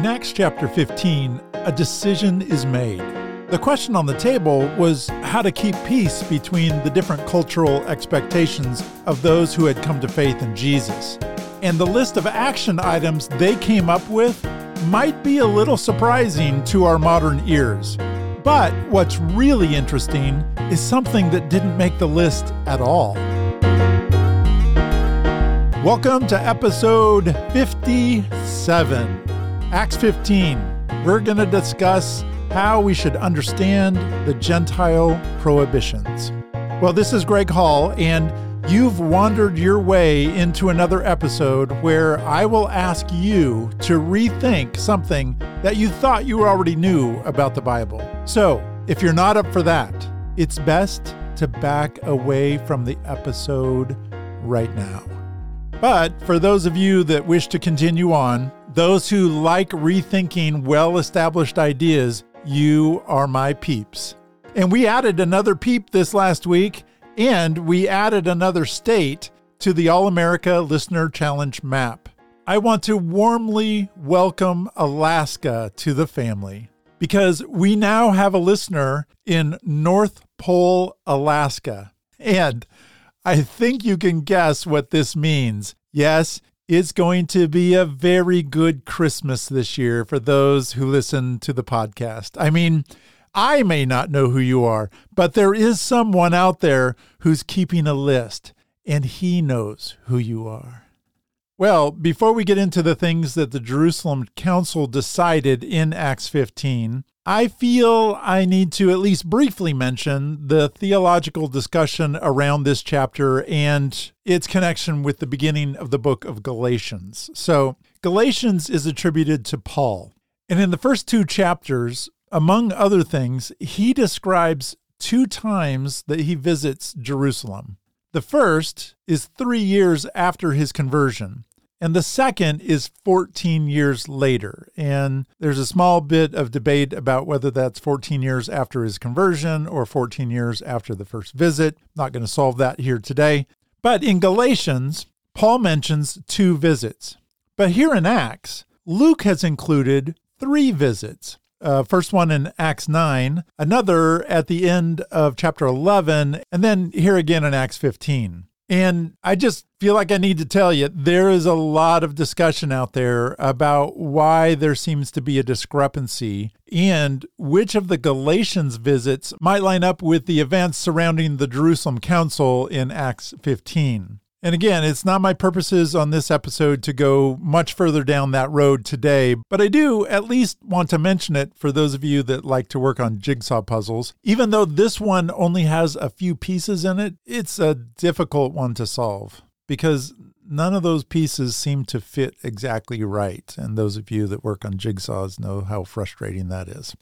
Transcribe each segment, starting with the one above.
In Acts chapter 15, a decision is made. The question on the table was how to keep peace between the different cultural expectations of those who had come to faith in Jesus. And the list of action items they came up with might be a little surprising to our modern ears. But what's really interesting is something that didn't make the list at all. Welcome to episode 57. Acts 15, we're going to discuss how we should understand the Gentile prohibitions. Well, this is Greg Hall, and you've wandered your way into another episode where I will ask you to rethink something that you thought you already knew about the Bible. So, if you're not up for that, it's best to back away from the episode right now. But for those of you that wish to continue on, those who like rethinking well established ideas, you are my peeps. And we added another peep this last week, and we added another state to the All America Listener Challenge map. I want to warmly welcome Alaska to the family because we now have a listener in North Pole, Alaska. And I think you can guess what this means. Yes, it's going to be a very good Christmas this year for those who listen to the podcast. I mean, I may not know who you are, but there is someone out there who's keeping a list, and he knows who you are. Well, before we get into the things that the Jerusalem Council decided in Acts 15, I feel I need to at least briefly mention the theological discussion around this chapter and its connection with the beginning of the book of Galatians. So, Galatians is attributed to Paul. And in the first two chapters, among other things, he describes two times that he visits Jerusalem. The first is three years after his conversion. And the second is 14 years later. And there's a small bit of debate about whether that's 14 years after his conversion or 14 years after the first visit. Not going to solve that here today. But in Galatians, Paul mentions two visits. But here in Acts, Luke has included three visits. Uh, first one in Acts 9, another at the end of chapter 11, and then here again in Acts 15. And I just feel like I need to tell you there is a lot of discussion out there about why there seems to be a discrepancy and which of the Galatians visits might line up with the events surrounding the Jerusalem Council in Acts 15. And again, it's not my purposes on this episode to go much further down that road today, but I do at least want to mention it for those of you that like to work on jigsaw puzzles. Even though this one only has a few pieces in it, it's a difficult one to solve because none of those pieces seem to fit exactly right. And those of you that work on jigsaws know how frustrating that is.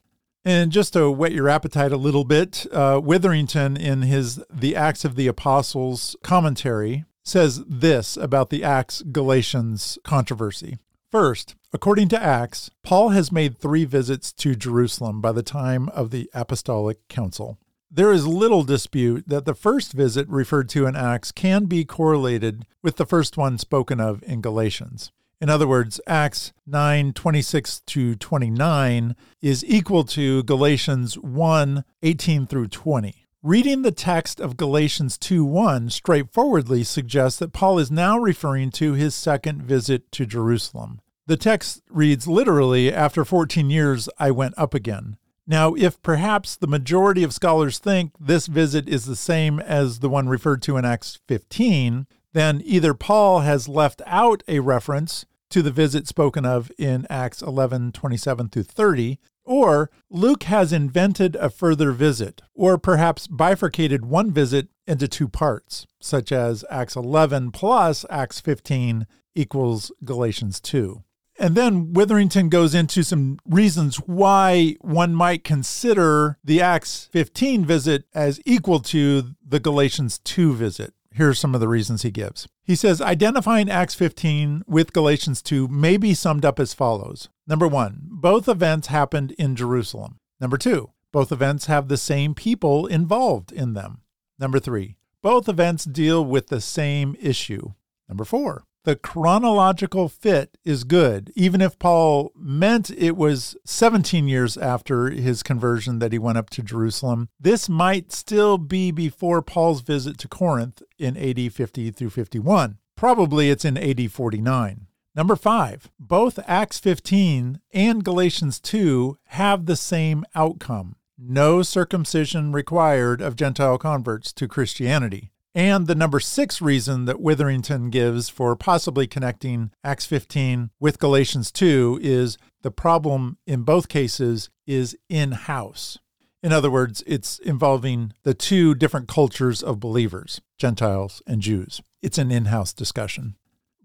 And just to whet your appetite a little bit, uh, Witherington, in his The Acts of the Apostles commentary, says this about the Acts Galatians controversy. First, according to Acts, Paul has made three visits to Jerusalem by the time of the Apostolic Council. There is little dispute that the first visit referred to in Acts can be correlated with the first one spoken of in Galatians. In other words, Acts 9 26 to 29 is equal to Galatians 1 18 through 20. Reading the text of Galatians 2:1 straightforwardly suggests that Paul is now referring to his second visit to Jerusalem. The text reads literally, After 14 years, I went up again. Now, if perhaps the majority of scholars think this visit is the same as the one referred to in Acts 15, then either Paul has left out a reference to the visit spoken of in Acts 11 27 through 30, or Luke has invented a further visit, or perhaps bifurcated one visit into two parts, such as Acts 11 plus Acts 15 equals Galatians 2. And then Witherington goes into some reasons why one might consider the Acts 15 visit as equal to the Galatians 2 visit. Here are some of the reasons he gives. He says identifying Acts 15 with Galatians 2 may be summed up as follows. Number one, both events happened in Jerusalem. Number two, both events have the same people involved in them. Number three, both events deal with the same issue. Number four, the chronological fit is good. Even if Paul meant it was 17 years after his conversion that he went up to Jerusalem, this might still be before Paul's visit to Corinth in AD 50 through 51. Probably it's in AD 49. Number five, both Acts 15 and Galatians 2 have the same outcome no circumcision required of Gentile converts to Christianity. And the number six reason that Witherington gives for possibly connecting Acts 15 with Galatians 2 is the problem in both cases is in house. In other words, it's involving the two different cultures of believers, Gentiles and Jews. It's an in house discussion.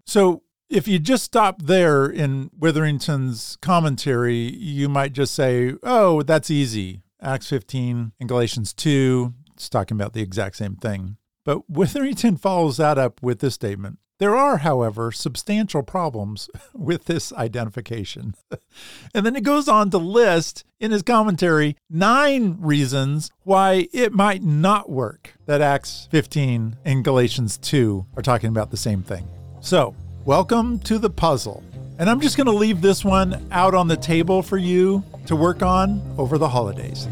So if you just stop there in Witherington's commentary, you might just say, oh, that's easy. Acts 15 and Galatians 2, it's talking about the exact same thing. But Witherington follows that up with this statement. There are, however, substantial problems with this identification. and then it goes on to list in his commentary nine reasons why it might not work that Acts 15 and Galatians 2 are talking about the same thing. So, welcome to the puzzle. And I'm just going to leave this one out on the table for you to work on over the holidays.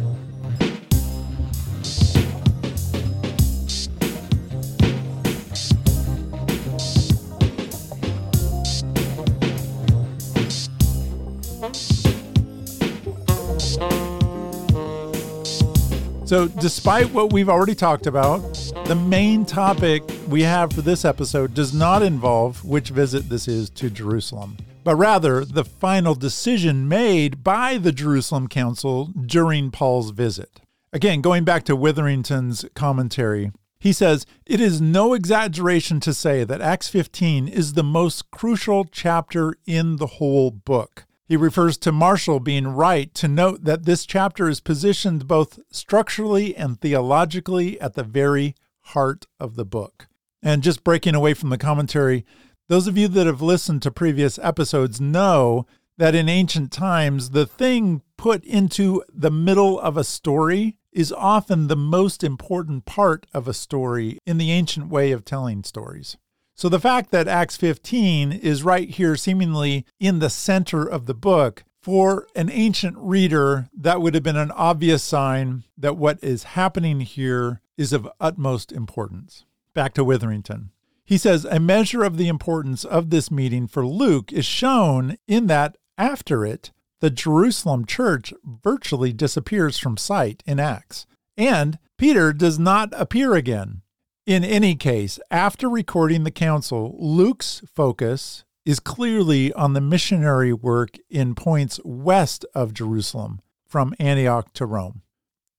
So, despite what we've already talked about, the main topic we have for this episode does not involve which visit this is to Jerusalem, but rather the final decision made by the Jerusalem Council during Paul's visit. Again, going back to Witherington's commentary, he says, It is no exaggeration to say that Acts 15 is the most crucial chapter in the whole book. He refers to Marshall being right to note that this chapter is positioned both structurally and theologically at the very heart of the book. And just breaking away from the commentary, those of you that have listened to previous episodes know that in ancient times, the thing put into the middle of a story is often the most important part of a story in the ancient way of telling stories. So the fact that Acts 15 is right here, seemingly in the center of the book, for an ancient reader, that would have been an obvious sign that what is happening here is of utmost importance. Back to Witherington. He says a measure of the importance of this meeting for Luke is shown in that after it, the Jerusalem church virtually disappears from sight in Acts, and Peter does not appear again. In any case, after recording the council, Luke's focus is clearly on the missionary work in points west of Jerusalem, from Antioch to Rome.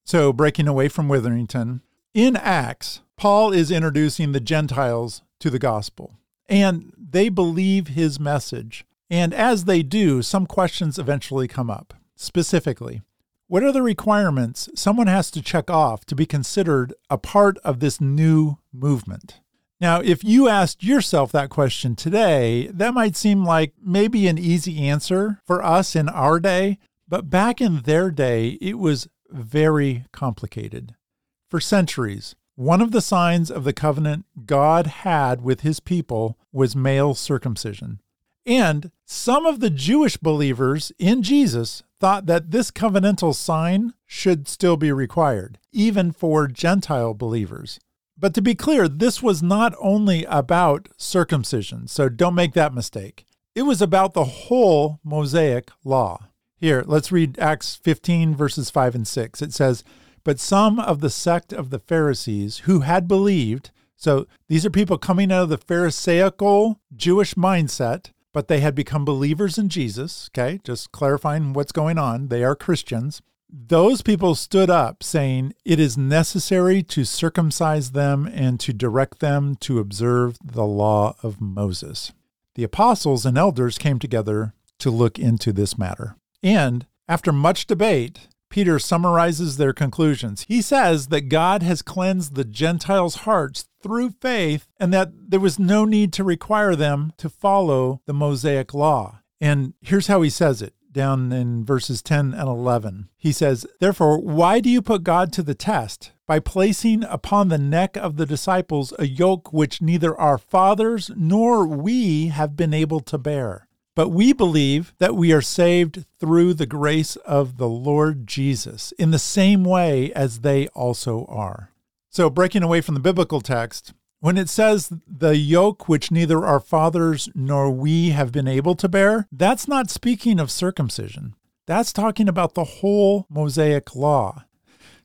So, breaking away from Witherington, in Acts, Paul is introducing the Gentiles to the gospel, and they believe his message. And as they do, some questions eventually come up. Specifically, what are the requirements someone has to check off to be considered a part of this new movement? Now, if you asked yourself that question today, that might seem like maybe an easy answer for us in our day, but back in their day, it was very complicated. For centuries, one of the signs of the covenant God had with his people was male circumcision. And some of the Jewish believers in Jesus thought that this covenantal sign should still be required, even for Gentile believers. But to be clear, this was not only about circumcision, so don't make that mistake. It was about the whole Mosaic law. Here, let's read Acts 15, verses 5 and 6. It says, But some of the sect of the Pharisees who had believed, so these are people coming out of the Pharisaical Jewish mindset, but they had become believers in Jesus. Okay, just clarifying what's going on. They are Christians. Those people stood up saying it is necessary to circumcise them and to direct them to observe the law of Moses. The apostles and elders came together to look into this matter. And after much debate, Peter summarizes their conclusions. He says that God has cleansed the Gentiles' hearts through faith and that there was no need to require them to follow the Mosaic law. And here's how he says it down in verses 10 and 11. He says, Therefore, why do you put God to the test? By placing upon the neck of the disciples a yoke which neither our fathers nor we have been able to bear. But we believe that we are saved through the grace of the Lord Jesus in the same way as they also are. So, breaking away from the biblical text, when it says the yoke which neither our fathers nor we have been able to bear, that's not speaking of circumcision. That's talking about the whole Mosaic law.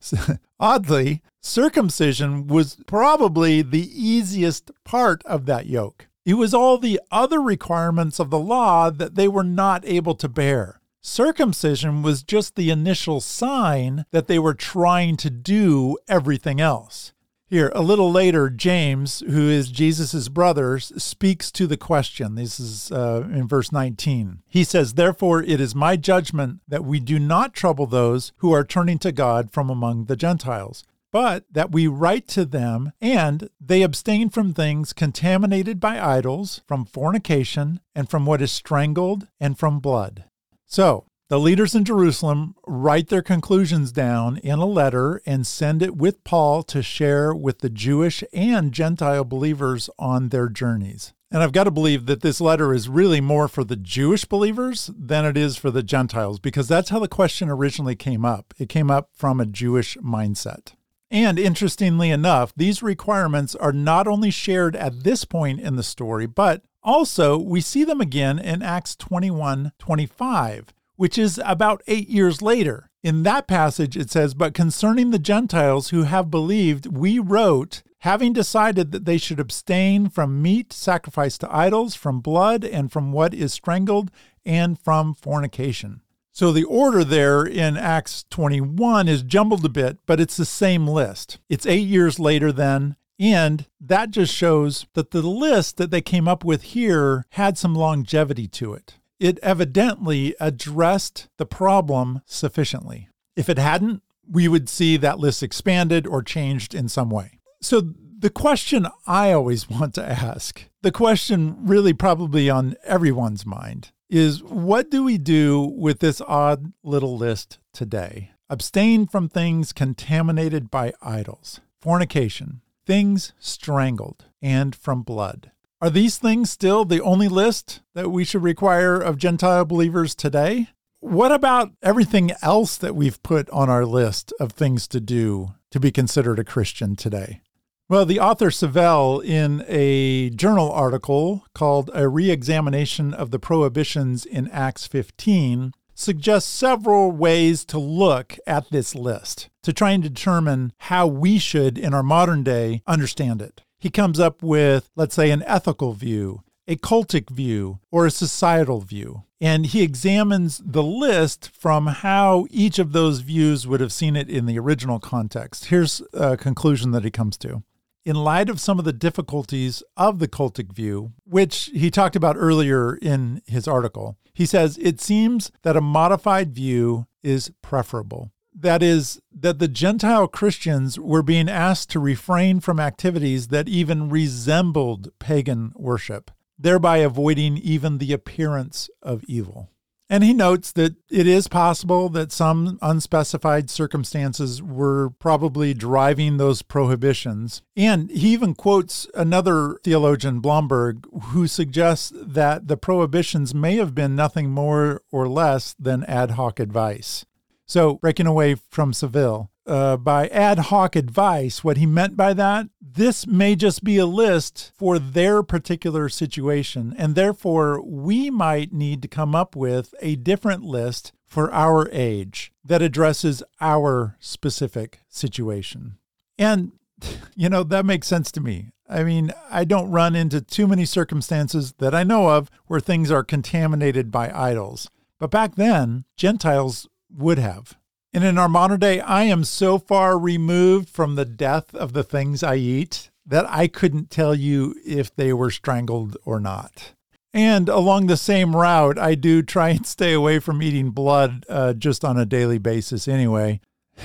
Oddly, circumcision was probably the easiest part of that yoke. It was all the other requirements of the law that they were not able to bear. Circumcision was just the initial sign that they were trying to do everything else. Here, a little later, James, who is Jesus' brother, speaks to the question. This is uh, in verse 19. He says, Therefore, it is my judgment that we do not trouble those who are turning to God from among the Gentiles, but that we write to them, and they abstain from things contaminated by idols, from fornication, and from what is strangled, and from blood. So, the leaders in Jerusalem write their conclusions down in a letter and send it with Paul to share with the Jewish and Gentile believers on their journeys. And I've got to believe that this letter is really more for the Jewish believers than it is for the Gentiles, because that's how the question originally came up. It came up from a Jewish mindset. And interestingly enough, these requirements are not only shared at this point in the story, but also we see them again in Acts 21 25 which is about eight years later. In that passage, it says, But concerning the Gentiles who have believed, we wrote, having decided that they should abstain from meat sacrificed to idols, from blood, and from what is strangled, and from fornication. So the order there in Acts 21 is jumbled a bit, but it's the same list. It's eight years later then, and that just shows that the list that they came up with here had some longevity to it it evidently addressed the problem sufficiently. If it hadn't, we would see that list expanded or changed in some way. So, the question I always want to ask, the question really probably on everyone's mind, is what do we do with this odd little list today? Abstain from things contaminated by idols, fornication, things strangled, and from blood. Are these things still the only list that we should require of Gentile believers today? What about everything else that we've put on our list of things to do to be considered a Christian today? Well, the author Savelle, in a journal article called A Reexamination of the Prohibitions in Acts 15, suggests several ways to look at this list to try and determine how we should, in our modern day, understand it he comes up with, let's say, an ethical view, a cultic view, or a societal view. And he examines the list from how each of those views would have seen it in the original context. Here's a conclusion that he comes to. In light of some of the difficulties of the cultic view, which he talked about earlier in his article, he says it seems that a modified view is preferable. That is, that the Gentile Christians were being asked to refrain from activities that even resembled pagan worship, thereby avoiding even the appearance of evil. And he notes that it is possible that some unspecified circumstances were probably driving those prohibitions. And he even quotes another theologian, Blomberg, who suggests that the prohibitions may have been nothing more or less than ad hoc advice. So, breaking away from Savelle, uh, by ad hoc advice, what he meant by that, this may just be a list for their particular situation. And therefore, we might need to come up with a different list for our age that addresses our specific situation. And, you know, that makes sense to me. I mean, I don't run into too many circumstances that I know of where things are contaminated by idols. But back then, Gentiles would have. And in our modern day, I am so far removed from the death of the things I eat that I couldn't tell you if they were strangled or not. And along the same route, I do try and stay away from eating blood uh, just on a daily basis anyway.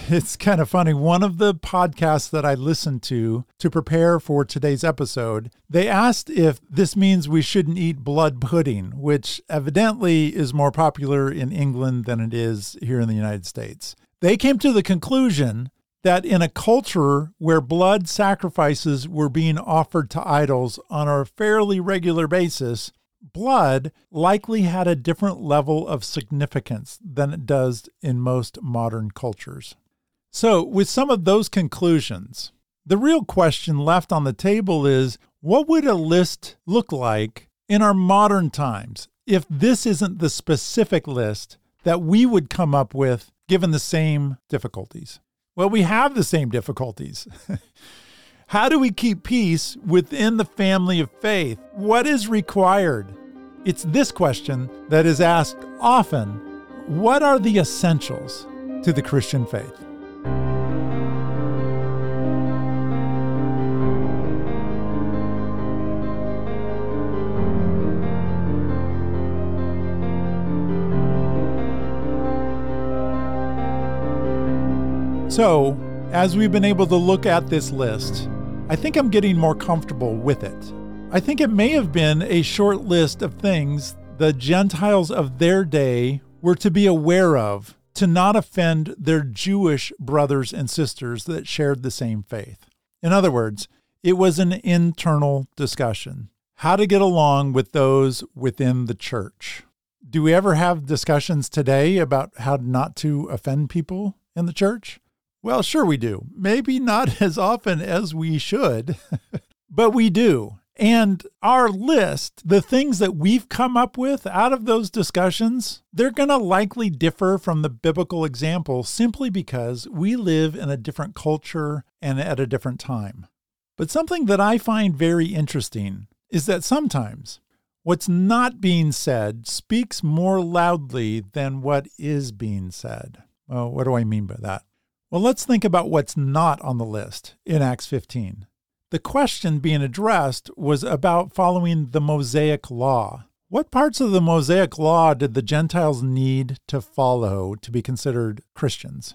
It's kind of funny. One of the podcasts that I listened to to prepare for today's episode, they asked if this means we shouldn't eat blood pudding, which evidently is more popular in England than it is here in the United States. They came to the conclusion that in a culture where blood sacrifices were being offered to idols on a fairly regular basis, blood likely had a different level of significance than it does in most modern cultures. So, with some of those conclusions, the real question left on the table is what would a list look like in our modern times if this isn't the specific list that we would come up with given the same difficulties? Well, we have the same difficulties. How do we keep peace within the family of faith? What is required? It's this question that is asked often What are the essentials to the Christian faith? So, as we've been able to look at this list, I think I'm getting more comfortable with it. I think it may have been a short list of things the Gentiles of their day were to be aware of to not offend their Jewish brothers and sisters that shared the same faith. In other words, it was an internal discussion how to get along with those within the church. Do we ever have discussions today about how not to offend people in the church? Well, sure we do. Maybe not as often as we should, but we do. And our list, the things that we've come up with out of those discussions, they're going to likely differ from the biblical example simply because we live in a different culture and at a different time. But something that I find very interesting is that sometimes what's not being said speaks more loudly than what is being said. Well, what do I mean by that? Well, let's think about what's not on the list in Acts 15. The question being addressed was about following the Mosaic Law. What parts of the Mosaic Law did the Gentiles need to follow to be considered Christians?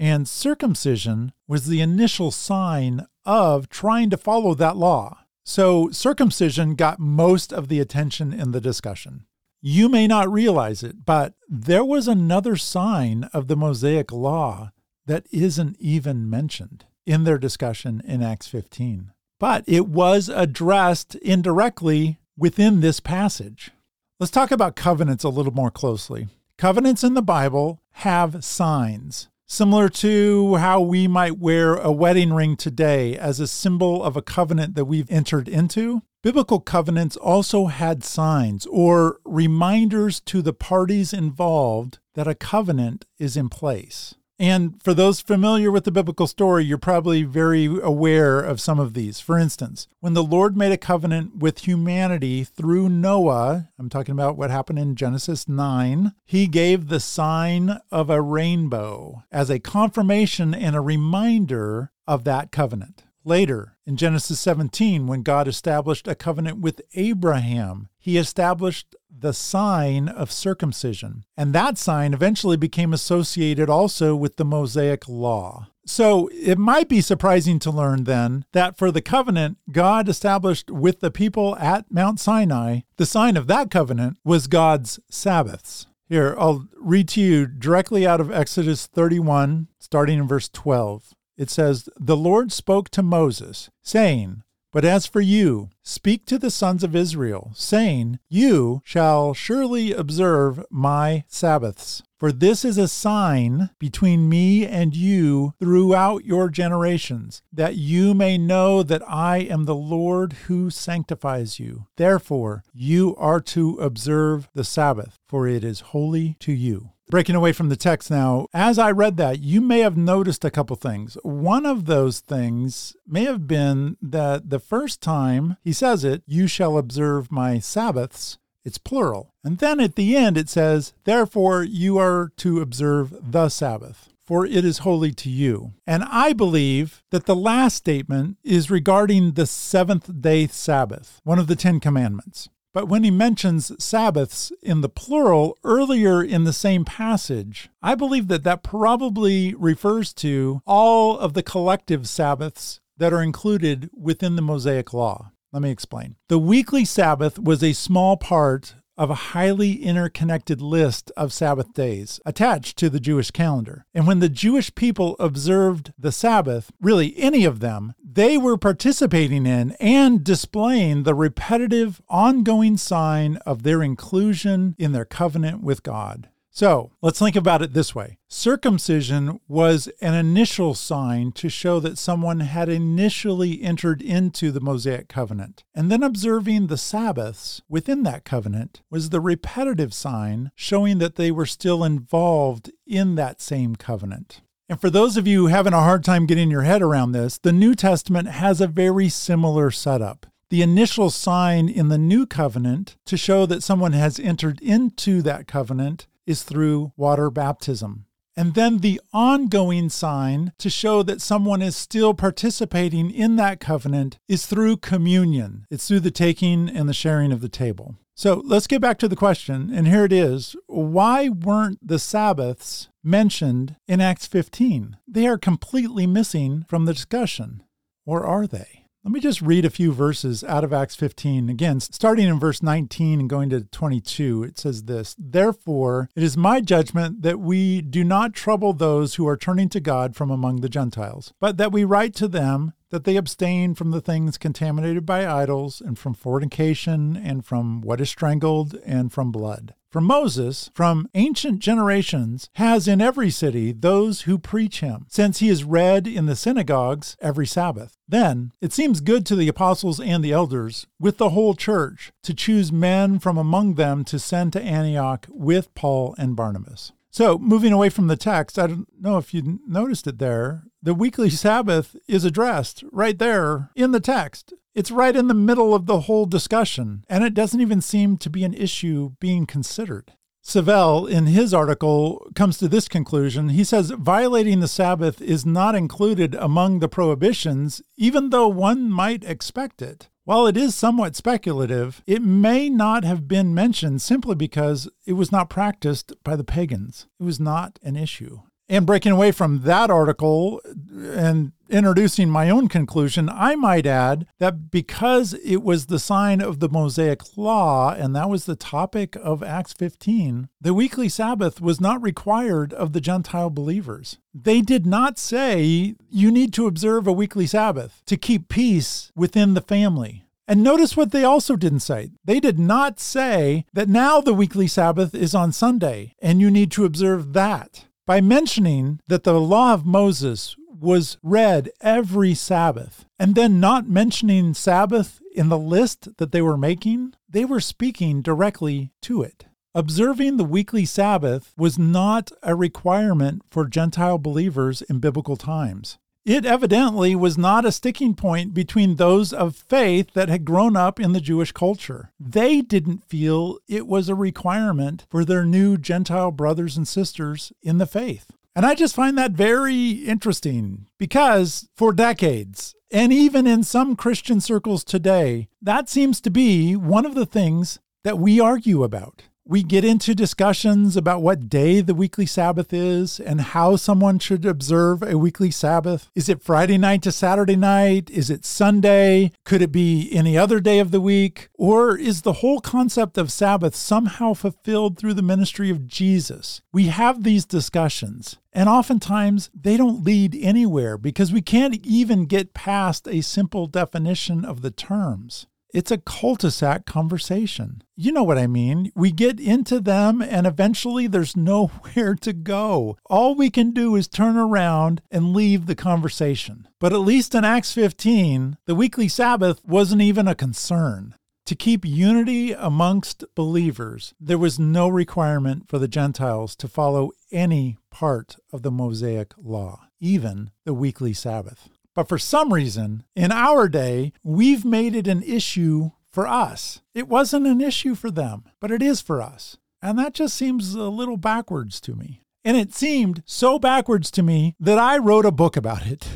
And circumcision was the initial sign of trying to follow that law. So circumcision got most of the attention in the discussion. You may not realize it, but there was another sign of the Mosaic Law that isn't even mentioned in their discussion in Acts 15. But it was addressed indirectly within this passage. Let's talk about covenants a little more closely. Covenants in the Bible have signs, similar to how we might wear a wedding ring today as a symbol of a covenant that we've entered into. Biblical covenants also had signs or reminders to the parties involved that a covenant is in place. And for those familiar with the biblical story, you're probably very aware of some of these. For instance, when the Lord made a covenant with humanity through Noah, I'm talking about what happened in Genesis 9, he gave the sign of a rainbow as a confirmation and a reminder of that covenant. Later, in Genesis 17, when God established a covenant with Abraham, he established the sign of circumcision. And that sign eventually became associated also with the Mosaic Law. So it might be surprising to learn then that for the covenant God established with the people at Mount Sinai, the sign of that covenant was God's Sabbaths. Here, I'll read to you directly out of Exodus 31, starting in verse 12 it says, The Lord spoke to Moses, saying, But as for you, speak to the sons of Israel, saying, You shall surely observe my Sabbaths. For this is a sign between me and you throughout your generations, that you may know that I am the Lord who sanctifies you. Therefore, you are to observe the Sabbath, for it is holy to you. Breaking away from the text now, as I read that, you may have noticed a couple things. One of those things may have been that the first time he says it, you shall observe my Sabbaths, it's plural. And then at the end it says, therefore you are to observe the Sabbath for it is holy to you. And I believe that the last statement is regarding the seventh day Sabbath, one of the Ten Commandments. But when he mentions Sabbaths in the plural earlier in the same passage, I believe that that probably refers to all of the collective Sabbaths that are included within the Mosaic Law. Let me explain. The weekly Sabbath was a small part of a highly interconnected list of Sabbath days attached to the Jewish calendar. And when the Jewish people observed the Sabbath, really any of them, they were participating in and displaying the repetitive, ongoing sign of their inclusion in their covenant with God. So let's think about it this way circumcision was an initial sign to show that someone had initially entered into the Mosaic covenant. And then observing the Sabbaths within that covenant was the repetitive sign showing that they were still involved in that same covenant. And for those of you having a hard time getting your head around this, the New Testament has a very similar setup the initial sign in the new covenant to show that someone has entered into that covenant is through water baptism. And then the ongoing sign to show that someone is still participating in that covenant is through communion. It's through the taking and the sharing of the table. So let's get back to the question, and here it is. Why weren't the Sabbaths mentioned in Acts 15? They are completely missing from the discussion. Or are they? Let me just read a few verses out of Acts 15. Again, starting in verse 19 and going to 22, it says this Therefore, it is my judgment that we do not trouble those who are turning to God from among the Gentiles, but that we write to them that they abstain from the things contaminated by idols, and from fornication, and from what is strangled, and from blood. For Moses, from ancient generations, has in every city those who preach him, since he is read in the synagogues every Sabbath. Then it seems good to the apostles and the elders, with the whole church, to choose men from among them to send to Antioch with Paul and Barnabas. So, moving away from the text, I don't know if you noticed it there. The weekly Sabbath is addressed right there in the text. It's right in the middle of the whole discussion, and it doesn't even seem to be an issue being considered. Savelle, in his article, comes to this conclusion. He says violating the Sabbath is not included among the prohibitions, even though one might expect it. While it is somewhat speculative, it may not have been mentioned simply because it was not practiced by the pagans. It was not an issue. And breaking away from that article and introducing my own conclusion, I might add that because it was the sign of the Mosaic Law, and that was the topic of Acts 15, the weekly Sabbath was not required of the Gentile believers. They did not say you need to observe a weekly Sabbath to keep peace within the family. And notice what they also didn't say. They did not say that now the weekly Sabbath is on Sunday and you need to observe that. By mentioning that the law of Moses was read every Sabbath and then not mentioning Sabbath in the list that they were making, they were speaking directly to it. Observing the weekly Sabbath was not a requirement for Gentile believers in biblical times. It evidently was not a sticking point between those of faith that had grown up in the Jewish culture. They didn't feel it was a requirement for their new Gentile brothers and sisters in the faith. And I just find that very interesting because for decades, and even in some Christian circles today, that seems to be one of the things that we argue about. We get into discussions about what day the weekly Sabbath is and how someone should observe a weekly Sabbath. Is it Friday night to Saturday night? Is it Sunday? Could it be any other day of the week? Or is the whole concept of Sabbath somehow fulfilled through the ministry of Jesus? We have these discussions. And oftentimes they don't lead anywhere because we can't even get past a simple definition of the terms. It's a cul de sac conversation. You know what I mean. We get into them and eventually there's nowhere to go. All we can do is turn around and leave the conversation. But at least in Acts 15, the weekly Sabbath wasn't even a concern. To keep unity amongst believers, there was no requirement for the Gentiles to follow any part of the Mosaic law, even the weekly Sabbath. But for some reason, in our day, we've made it an issue for us. It wasn't an issue for them, but it is for us. And that just seems a little backwards to me. And it seemed so backwards to me that I wrote a book about it.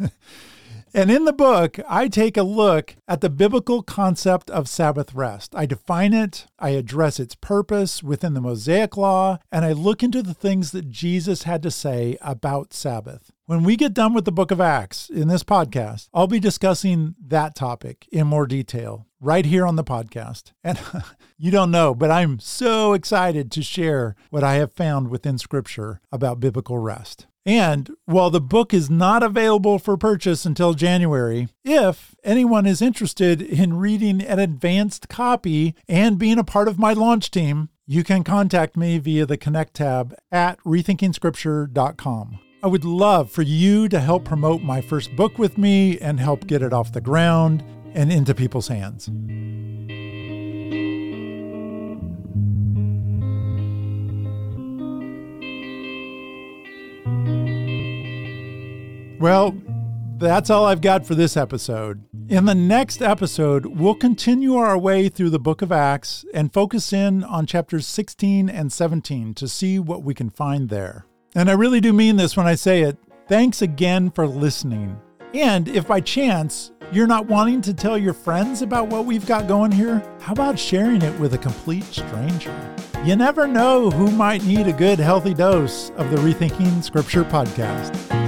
And in the book, I take a look at the biblical concept of Sabbath rest. I define it, I address its purpose within the Mosaic Law, and I look into the things that Jesus had to say about Sabbath. When we get done with the book of Acts in this podcast, I'll be discussing that topic in more detail right here on the podcast. And you don't know, but I'm so excited to share what I have found within Scripture about biblical rest. And while the book is not available for purchase until January, if anyone is interested in reading an advanced copy and being a part of my launch team, you can contact me via the Connect tab at rethinkingscripture.com. I would love for you to help promote my first book with me and help get it off the ground and into people's hands. Well, that's all I've got for this episode. In the next episode, we'll continue our way through the book of Acts and focus in on chapters 16 and 17 to see what we can find there. And I really do mean this when I say it. Thanks again for listening. And if by chance you're not wanting to tell your friends about what we've got going here, how about sharing it with a complete stranger? You never know who might need a good, healthy dose of the Rethinking Scripture podcast.